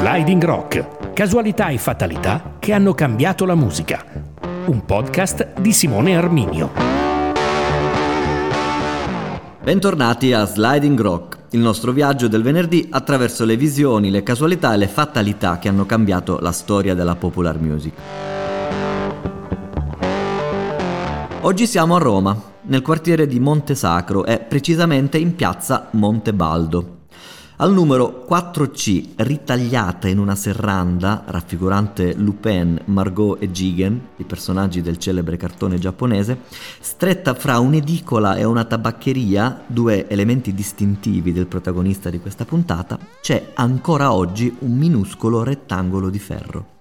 Sliding Rock, casualità e fatalità che hanno cambiato la musica. Un podcast di Simone Arminio. Bentornati a Sliding Rock, il nostro viaggio del venerdì attraverso le visioni, le casualità e le fatalità che hanno cambiato la storia della popular music. Oggi siamo a Roma, nel quartiere di Monte Sacro e precisamente in piazza Montebaldo. Al numero 4C, ritagliata in una serranda raffigurante Lupin, Margot e Jigen, i personaggi del celebre cartone giapponese, stretta fra un'edicola e una tabaccheria, due elementi distintivi del protagonista di questa puntata, c'è ancora oggi un minuscolo rettangolo di ferro.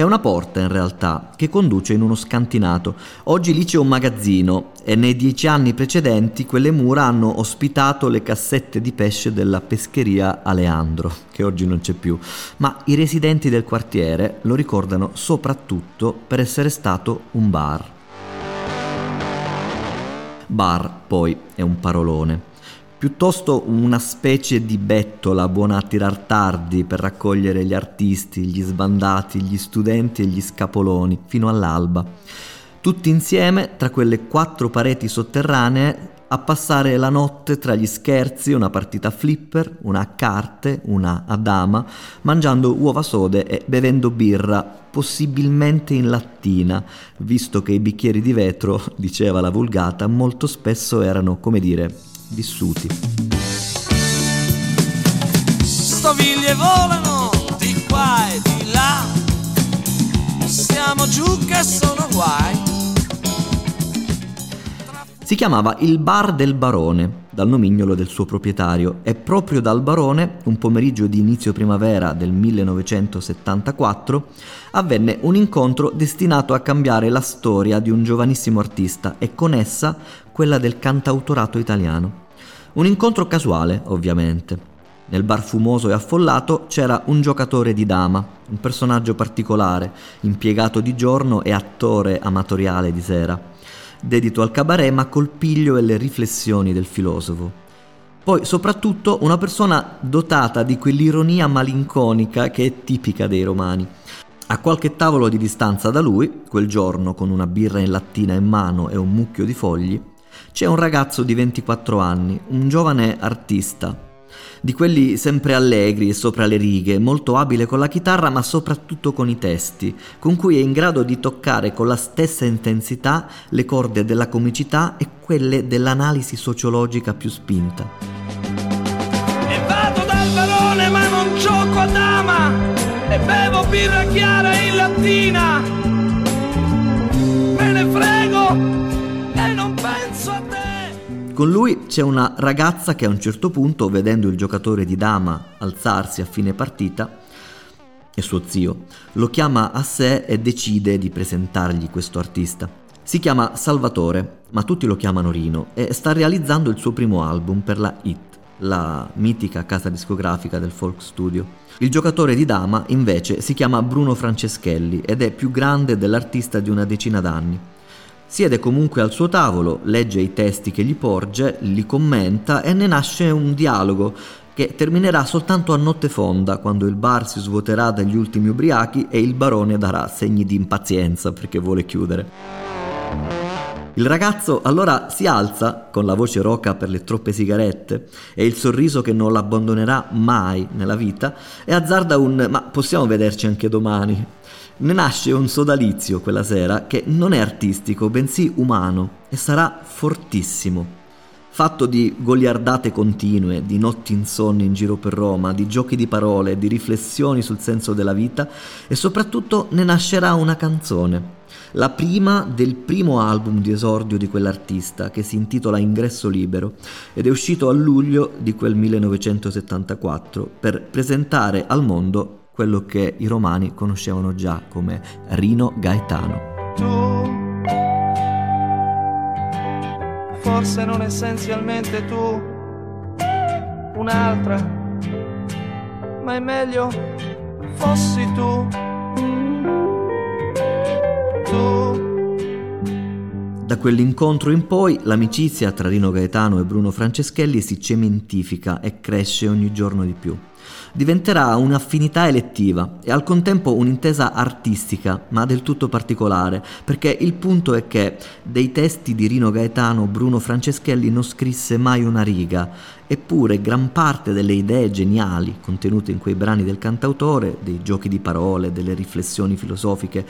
È una porta in realtà che conduce in uno scantinato. Oggi lì c'è un magazzino e nei dieci anni precedenti quelle mura hanno ospitato le cassette di pesce della pescheria Aleandro, che oggi non c'è più, ma i residenti del quartiere lo ricordano soprattutto per essere stato un bar. Bar, poi, è un parolone piuttosto una specie di bettola buona a tirar tardi per raccogliere gli artisti, gli sbandati, gli studenti e gli scapoloni fino all'alba. Tutti insieme, tra quelle quattro pareti sotterranee, a passare la notte tra gli scherzi, una partita flipper, una a carte, una a dama, mangiando uova sode e bevendo birra, possibilmente in lattina, visto che i bicchieri di vetro, diceva la vulgata, molto spesso erano, come dire, vissuti. Stoviglie volano di qua e di là, siamo giù che sono guai. Si chiamava il Bar del Barone, dal nomignolo del suo proprietario, e proprio dal Barone, un pomeriggio di inizio primavera del 1974, avvenne un incontro destinato a cambiare la storia di un giovanissimo artista e con essa quella del cantautorato italiano. Un incontro casuale, ovviamente. Nel bar fumoso e affollato c'era un giocatore di dama, un personaggio particolare, impiegato di giorno e attore amatoriale di sera, dedito al cabaret ma col piglio e le riflessioni del filosofo. Poi soprattutto una persona dotata di quell'ironia malinconica che è tipica dei romani. A qualche tavolo di distanza da lui, quel giorno con una birra in lattina in mano e un mucchio di fogli, c'è un ragazzo di 24 anni, un giovane artista, di quelli sempre allegri e sopra le righe, molto abile con la chitarra ma soprattutto con i testi, con cui è in grado di toccare con la stessa intensità le corde della comicità e quelle dell'analisi sociologica più spinta. E vado dal barone ma non gioco a dama, e bevo birra chiara in lattina. Me ne frego con lui c'è una ragazza che a un certo punto, vedendo il giocatore di dama alzarsi a fine partita, e suo zio, lo chiama a sé e decide di presentargli questo artista. Si chiama Salvatore, ma tutti lo chiamano Rino, e sta realizzando il suo primo album per la Hit, la mitica casa discografica del folk studio. Il giocatore di dama, invece, si chiama Bruno Franceschelli ed è più grande dell'artista di una decina d'anni. Siede comunque al suo tavolo, legge i testi che gli porge, li commenta e ne nasce un dialogo che terminerà soltanto a notte fonda, quando il bar si svuoterà dagli ultimi ubriachi e il barone darà segni di impazienza perché vuole chiudere. Il ragazzo allora si alza, con la voce roca per le troppe sigarette e il sorriso che non l'abbandonerà mai nella vita, e azzarda un ma possiamo vederci anche domani, ne nasce un sodalizio quella sera che non è artistico, bensì umano e sarà fortissimo. Fatto di goliardate continue, di notti insonni in giro per Roma, di giochi di parole, di riflessioni sul senso della vita e soprattutto ne nascerà una canzone, la prima del primo album di esordio di quell'artista che si intitola Ingresso Libero ed è uscito a luglio di quel 1974 per presentare al mondo quello che i romani conoscevano già come Rino Gaetano. Tu, forse non essenzialmente tu, un'altra, ma è meglio fossi tu. Tu Da quell'incontro in poi l'amicizia tra Rino Gaetano e Bruno Franceschelli si cementifica e cresce ogni giorno di più. Diventerà un'affinità elettiva e al contempo un'intesa artistica, ma del tutto particolare, perché il punto è che dei testi di Rino Gaetano Bruno Franceschelli non scrisse mai una riga, eppure gran parte delle idee geniali contenute in quei brani del cantautore, dei giochi di parole, delle riflessioni filosofiche,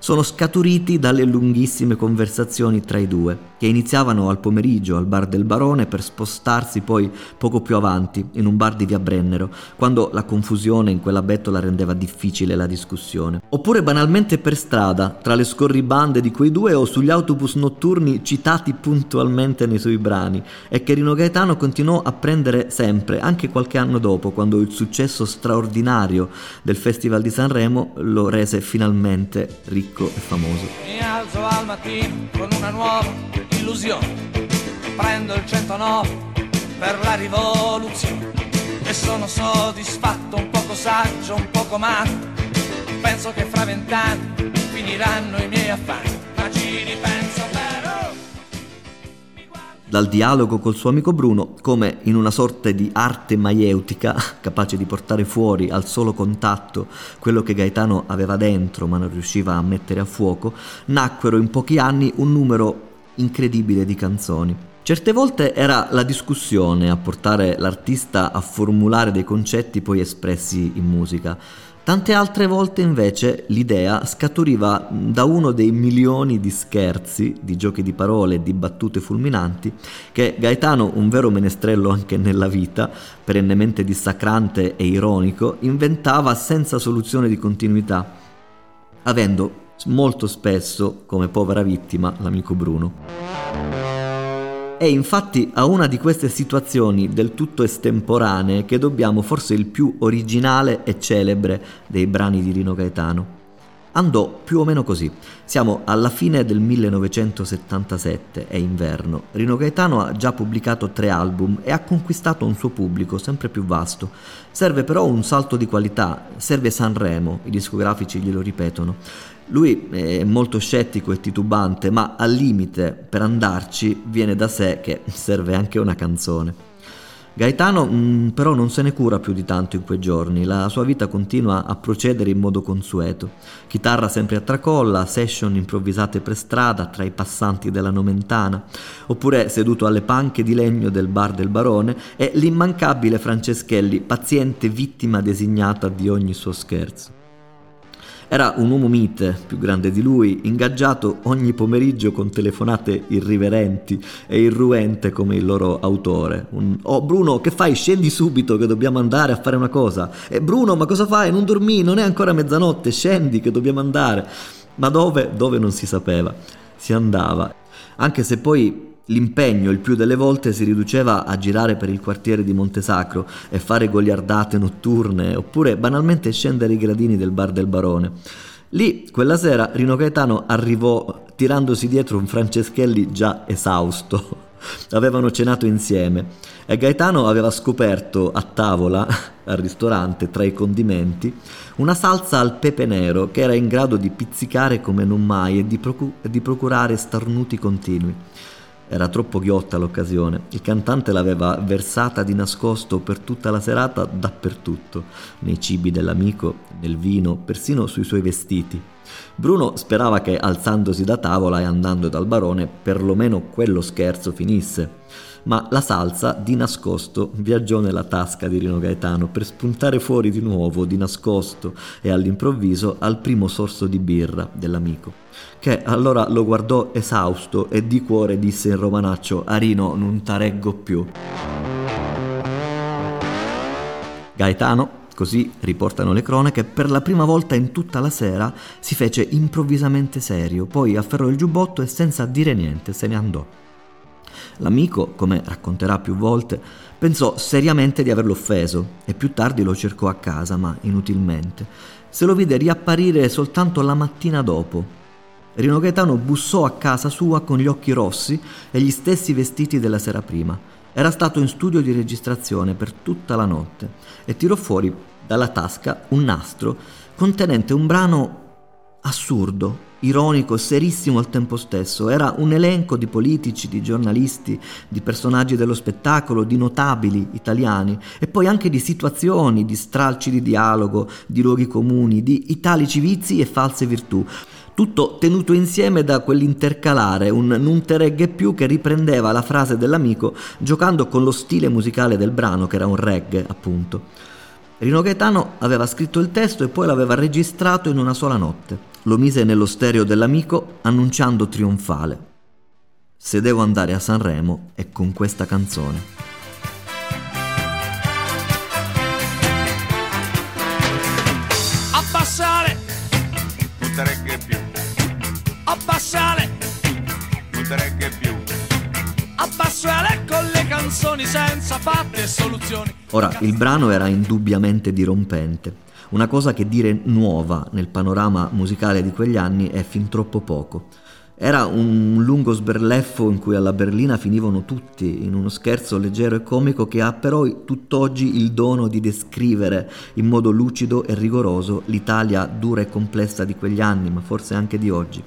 sono scaturiti dalle lunghissime conversazioni tra i due, che iniziavano al pomeriggio al bar del barone per spostarsi poi poco più avanti, in un bar di via Brennero, quando la confusione in quella bettola rendeva difficile la discussione. Oppure banalmente per strada, tra le scorribande di quei due o sugli autobus notturni citati puntualmente nei suoi brani, e che Rino Gaetano continuò a prendere sempre, anche qualche anno dopo, quando il successo straordinario del Festival di Sanremo lo rese finalmente ricco ricco e famoso. Mi alzo al mattino con una nuova illusione. Prendo il 109 per la rivoluzione. E sono soddisfatto, un poco saggio, un poco matto. Penso che fra vent'anni finiranno i miei affari. Ma ci ripenso dal dialogo col suo amico Bruno, come in una sorta di arte maieutica, capace di portare fuori al solo contatto quello che Gaetano aveva dentro ma non riusciva a mettere a fuoco, nacquero in pochi anni un numero incredibile di canzoni. Certe volte era la discussione a portare l'artista a formulare dei concetti poi espressi in musica. Tante altre volte invece l'idea scaturiva da uno dei milioni di scherzi, di giochi di parole e di battute fulminanti che Gaetano, un vero menestrello anche nella vita, perennemente dissacrante e ironico, inventava senza soluzione di continuità, avendo molto spesso come povera vittima l'amico Bruno. È infatti a una di queste situazioni del tutto estemporanee che dobbiamo forse il più originale e celebre dei brani di Rino Gaetano. Andò più o meno così. Siamo alla fine del 1977, è inverno. Rino Gaetano ha già pubblicato tre album e ha conquistato un suo pubblico sempre più vasto. Serve però un salto di qualità, serve Sanremo, i discografici glielo ripetono. Lui è molto scettico e titubante, ma al limite per andarci viene da sé che serve anche una canzone. Gaetano mh, mm, però non se ne cura più di tanto in quei giorni, la sua vita continua a procedere in modo consueto. Chitarra sempre a tracolla, session improvvisate per strada tra i passanti della Nomentana, oppure seduto alle panche di legno del bar del barone e l'immancabile Franceschelli, paziente vittima designata di ogni suo scherzo. Era un uomo mite, più grande di lui, ingaggiato ogni pomeriggio con telefonate irriverenti e irruente come il loro autore. Un, oh Bruno, che fai? Scendi subito che dobbiamo andare a fare una cosa. E Bruno, ma cosa fai? Non dormi, non è ancora mezzanotte, scendi che dobbiamo andare. Ma dove? Dove non si sapeva. Si andava. Anche se poi L'impegno il più delle volte si riduceva a girare per il quartiere di Montesacro e fare goliardate notturne oppure banalmente scendere i gradini del bar del barone. Lì, quella sera, Rino Gaetano arrivò tirandosi dietro un Franceschelli già esausto. Avevano cenato insieme e Gaetano aveva scoperto a tavola, al ristorante, tra i condimenti, una salsa al pepe nero che era in grado di pizzicare come non mai e di, procu- di procurare starnuti continui. Era troppo ghiotta l'occasione. Il cantante l'aveva versata di nascosto per tutta la serata dappertutto, nei cibi dell'amico, nel vino, persino sui suoi vestiti. Bruno sperava che, alzandosi da tavola e andando dal barone, perlomeno quello scherzo finisse ma la salsa di nascosto viaggiò nella tasca di Rino Gaetano per spuntare fuori di nuovo di nascosto e all'improvviso al primo sorso di birra dell'amico, che allora lo guardò esausto e di cuore disse in romanaccio a Rino non tareggo più. Gaetano Così riportano le cronache, per la prima volta in tutta la sera si fece improvvisamente serio, poi afferrò il giubbotto e senza dire niente se ne andò. L'amico, come racconterà più volte, pensò seriamente di averlo offeso e più tardi lo cercò a casa, ma inutilmente. Se lo vide riapparire soltanto la mattina dopo. Rino Gaetano bussò a casa sua con gli occhi rossi e gli stessi vestiti della sera prima. Era stato in studio di registrazione per tutta la notte e tirò fuori dalla tasca un nastro contenente un brano assurdo, ironico, serissimo al tempo stesso. Era un elenco di politici, di giornalisti, di personaggi dello spettacolo, di notabili italiani e poi anche di situazioni, di stralci di dialogo, di luoghi comuni, di italici vizi e false virtù. Tutto tenuto insieme da quell'intercalare, un non te più che riprendeva la frase dell'amico giocando con lo stile musicale del brano, che era un reggae, appunto. Rino Gaetano aveva scritto il testo e poi l'aveva registrato in una sola notte. Lo mise nello stereo dell'amico annunciando trionfale. Se devo andare a Sanremo è con questa canzone. Abbassare, non te regge più, abbassare, non te regge più. abbassare canzoni senza fatte e soluzioni. Ora, il brano era indubbiamente dirompente. Una cosa che dire nuova nel panorama musicale di quegli anni è fin troppo poco. Era un lungo sberleffo in cui alla berlina finivano tutti, in uno scherzo leggero e comico che ha però tutt'oggi il dono di descrivere in modo lucido e rigoroso l'Italia dura e complessa di quegli anni, ma forse anche di oggi.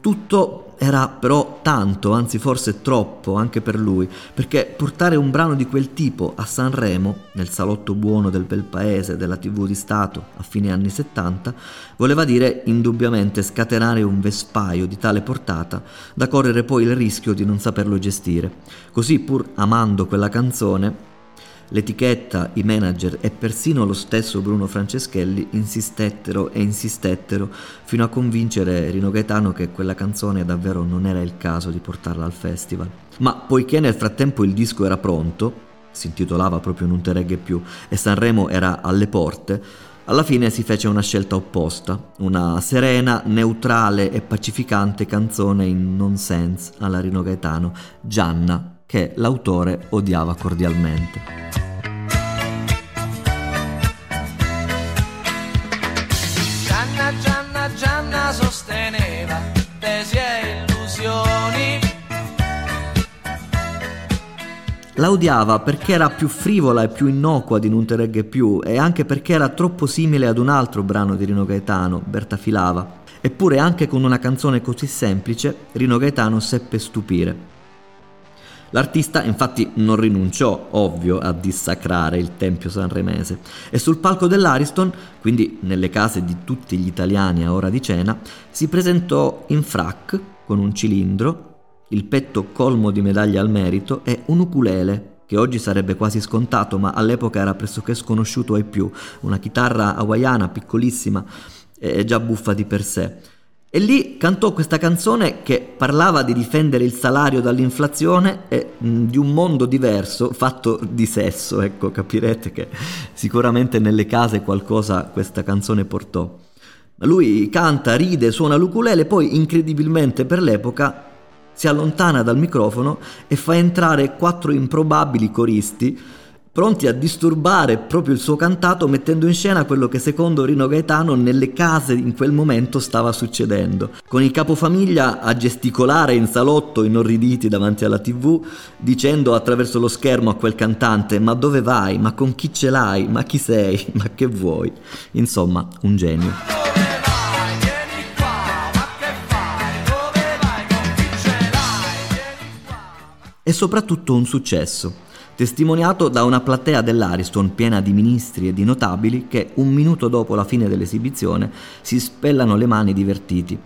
Tutto era però tanto, anzi forse troppo anche per lui, perché portare un brano di quel tipo a Sanremo, nel salotto buono del bel paese della TV di Stato a fine anni 70, voleva dire indubbiamente scatenare un vespaio di tale portata da correre poi il rischio di non saperlo gestire. Così pur amando quella canzone, L'etichetta, i manager e persino lo stesso Bruno Franceschelli insistettero e insistettero fino a convincere Rino Gaetano che quella canzone davvero non era il caso di portarla al festival. Ma poiché nel frattempo il disco era pronto, si intitolava proprio Non te regge più, e Sanremo era alle porte, alla fine si fece una scelta opposta, una serena, neutrale e pacificante canzone in nonsense alla Rino Gaetano, Gianna, che l'autore odiava cordialmente. Gianna, Gianna, Gianna sosteneva tesi e illusioni. La odiava perché era più frivola e più innocua di Non te regge più e anche perché era troppo simile ad un altro brano di Rino Gaetano, Berta Filava. Eppure anche con una canzone così semplice, Rino Gaetano seppe stupire. L'artista infatti non rinunciò, ovvio, a dissacrare il tempio sanremese e sul palco dell'Ariston, quindi nelle case di tutti gli italiani a ora di cena, si presentò in frac con un cilindro, il petto colmo di medaglie al merito e un ukulele che oggi sarebbe quasi scontato ma all'epoca era pressoché sconosciuto ai più, una chitarra hawaiana piccolissima e già buffa di per sé. E lì cantò questa canzone che parlava di difendere il salario dall'inflazione e mh, di un mondo diverso fatto di sesso, ecco, capirete che sicuramente nelle case qualcosa questa canzone portò. Lui canta, ride, suona l'ukulele, poi incredibilmente per l'epoca si allontana dal microfono e fa entrare quattro improbabili coristi pronti a disturbare proprio il suo cantato mettendo in scena quello che secondo Rino Gaetano nelle case in quel momento stava succedendo, con il capofamiglia a gesticolare in salotto inorriditi davanti alla tv, dicendo attraverso lo schermo a quel cantante ma dove vai, ma con chi ce l'hai, ma chi sei, ma che vuoi, insomma un genio. E soprattutto un successo testimoniato da una platea dell'Ariston piena di ministri e di notabili che un minuto dopo la fine dell'esibizione si spellano le mani divertiti.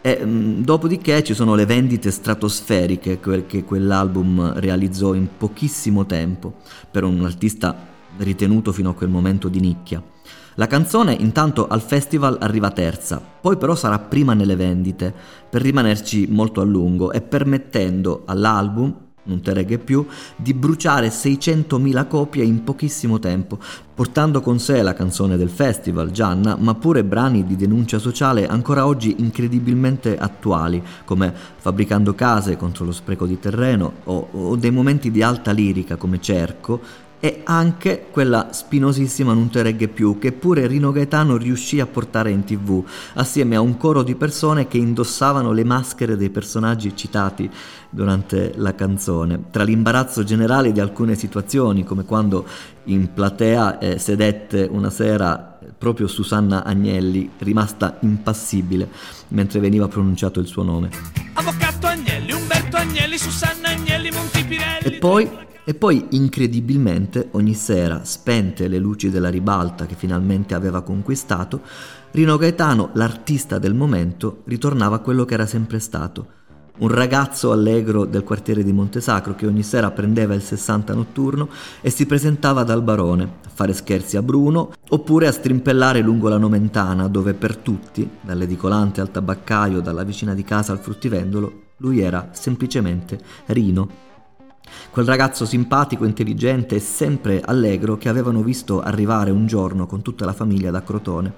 E mh, dopodiché ci sono le vendite stratosferiche che quell'album realizzò in pochissimo tempo per un artista ritenuto fino a quel momento di nicchia. La canzone intanto al festival arriva terza, poi però sarà prima nelle vendite per rimanerci molto a lungo e permettendo all'album non te reghe più, di bruciare 600.000 copie in pochissimo tempo, portando con sé la canzone del festival, Gianna, ma pure brani di denuncia sociale ancora oggi incredibilmente attuali, come Fabbricando case contro lo spreco di terreno o, o dei momenti di alta lirica come Cerco e anche quella spinosissima Non te regge più che pure Rino Gaetano riuscì a portare in tv assieme a un coro di persone che indossavano le maschere dei personaggi citati durante la canzone tra l'imbarazzo generale di alcune situazioni come quando in platea eh, sedette una sera proprio Susanna Agnelli, rimasta impassibile mentre veniva pronunciato il suo nome. Avvocato Agnelli, Umberto Agnelli, Susanna Agnelli, Montipirelli. E poi, e poi, incredibilmente, ogni sera, spente le luci della ribalta che finalmente aveva conquistato, Rino Gaetano, l'artista del momento, ritornava a quello che era sempre stato. Un ragazzo allegro del quartiere di Montesacro che ogni sera prendeva il 60 notturno e si presentava dal barone a fare scherzi a Bruno oppure a strimpellare lungo la Nomentana dove per tutti, dall'edicolante al tabaccaio, dalla vicina di casa al fruttivendolo, lui era semplicemente Rino Quel ragazzo simpatico, intelligente e sempre allegro che avevano visto arrivare un giorno con tutta la famiglia da Crotone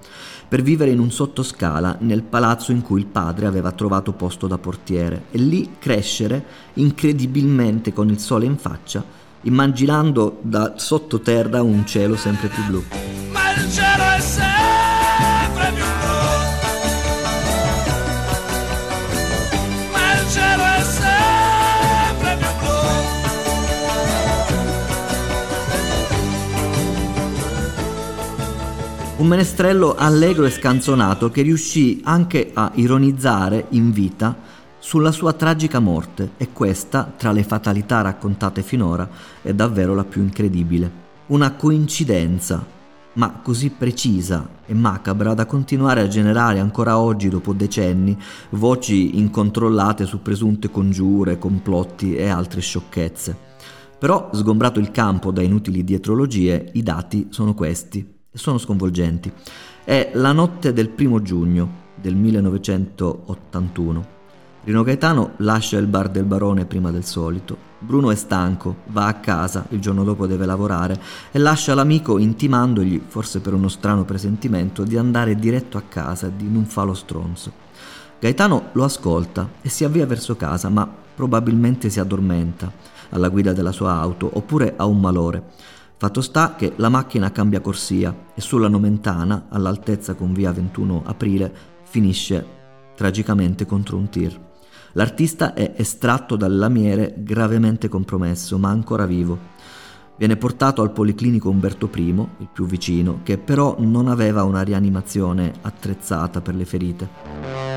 per vivere in un sottoscala nel palazzo in cui il padre aveva trovato posto da portiere e lì crescere incredibilmente con il sole in faccia, immaginando da sottoterra un cielo sempre più blu. Ma il cielo è sempre Un menestrello allegro e scanzonato che riuscì anche a ironizzare in vita sulla sua tragica morte e questa, tra le fatalità raccontate finora, è davvero la più incredibile. Una coincidenza, ma così precisa e macabra da continuare a generare ancora oggi, dopo decenni, voci incontrollate su presunte congiure, complotti e altre sciocchezze. Però, sgombrato il campo da inutili dietrologie, i dati sono questi sono sconvolgenti. È la notte del primo giugno del 1981. Rino Gaetano lascia il bar del barone prima del solito. Bruno è stanco, va a casa, il giorno dopo deve lavorare e lascia l'amico intimandogli, forse per uno strano presentimento, di andare diretto a casa e di non fa lo stronzo. Gaetano lo ascolta e si avvia verso casa, ma probabilmente si addormenta alla guida della sua auto oppure ha un malore. Fatto sta che la macchina cambia corsia e sulla Nomentana, all'altezza con via 21 aprile, finisce tragicamente contro un tir. L'artista è estratto dal lamiere gravemente compromesso, ma ancora vivo. Viene portato al Policlinico Umberto I, il più vicino, che però non aveva una rianimazione attrezzata per le ferite.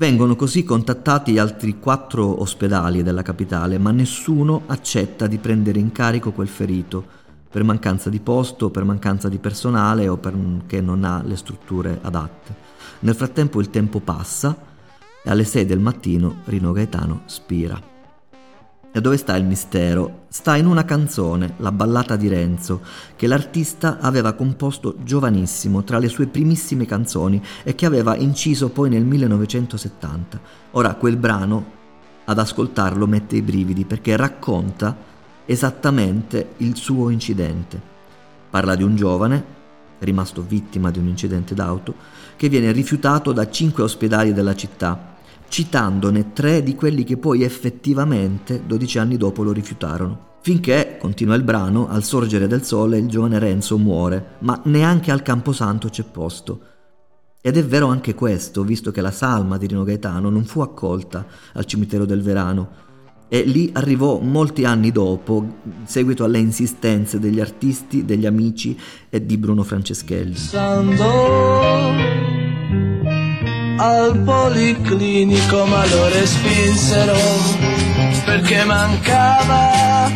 Vengono così contattati altri quattro ospedali della capitale, ma nessuno accetta di prendere in carico quel ferito, per mancanza di posto, per mancanza di personale o perché non ha le strutture adatte. Nel frattempo il tempo passa e alle 6 del mattino Rino Gaetano spira. E dove sta il mistero? Sta in una canzone, La ballata di Renzo, che l'artista aveva composto giovanissimo, tra le sue primissime canzoni, e che aveva inciso poi nel 1970. Ora quel brano, ad ascoltarlo, mette i brividi perché racconta esattamente il suo incidente. Parla di un giovane, rimasto vittima di un incidente d'auto, che viene rifiutato da cinque ospedali della città citandone tre di quelli che poi effettivamente 12 anni dopo lo rifiutarono. Finché, continua il brano, al sorgere del sole il giovane Renzo muore, ma neanche al Camposanto c'è posto. Ed è vero anche questo, visto che la salma di Rino Gaetano non fu accolta al cimitero del Verano, e lì arrivò molti anni dopo, in seguito alle insistenze degli artisti, degli amici e di Bruno Franceschelli. Sando al policlinico ma lo respinsero perché mancava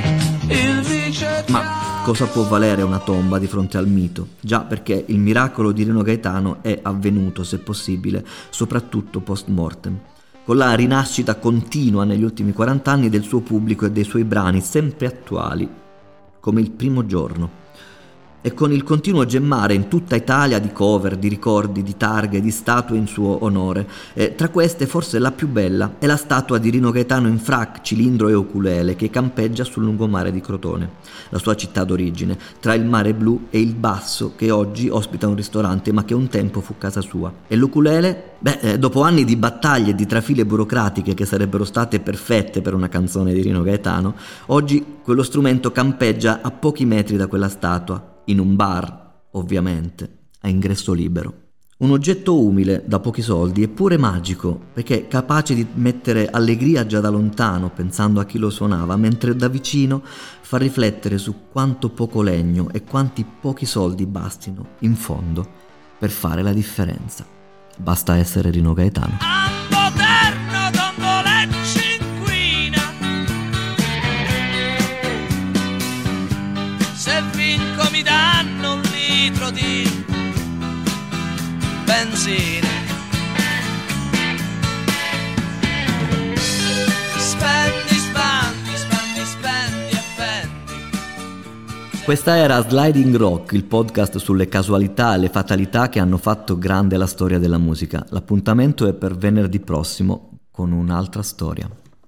il vice Ma cosa può valere una tomba di fronte al mito? Già perché il miracolo di Rino Gaetano è avvenuto, se possibile, soprattutto post mortem, con la rinascita continua negli ultimi 40 anni del suo pubblico e dei suoi brani sempre attuali, come il primo giorno e con il continuo gemmare in tutta Italia di cover, di ricordi, di targhe, di statue in suo onore. E tra queste forse la più bella è la statua di Rino Gaetano in frac, cilindro e oculele che campeggia sul lungomare di Crotone, la sua città d'origine, tra il mare blu e il basso che oggi ospita un ristorante ma che un tempo fu casa sua. E l'oculele? Beh, eh, dopo anni di battaglie e di trafile burocratiche che sarebbero state perfette per una canzone di Rino Gaetano, oggi quello strumento campeggia a pochi metri da quella statua in un bar, ovviamente, a ingresso libero. Un oggetto umile, da pochi soldi, eppure magico, perché capace di mettere allegria già da lontano, pensando a chi lo suonava, mentre da vicino fa riflettere su quanto poco legno e quanti pochi soldi bastino, in fondo, per fare la differenza. Basta essere Rino Gaetano. Benzina Spendi, spandi, spendi, spendi e Questa era Sliding Rock, il podcast sulle casualità e le fatalità che hanno fatto grande la storia della musica. L'appuntamento è per venerdì prossimo con un'altra storia.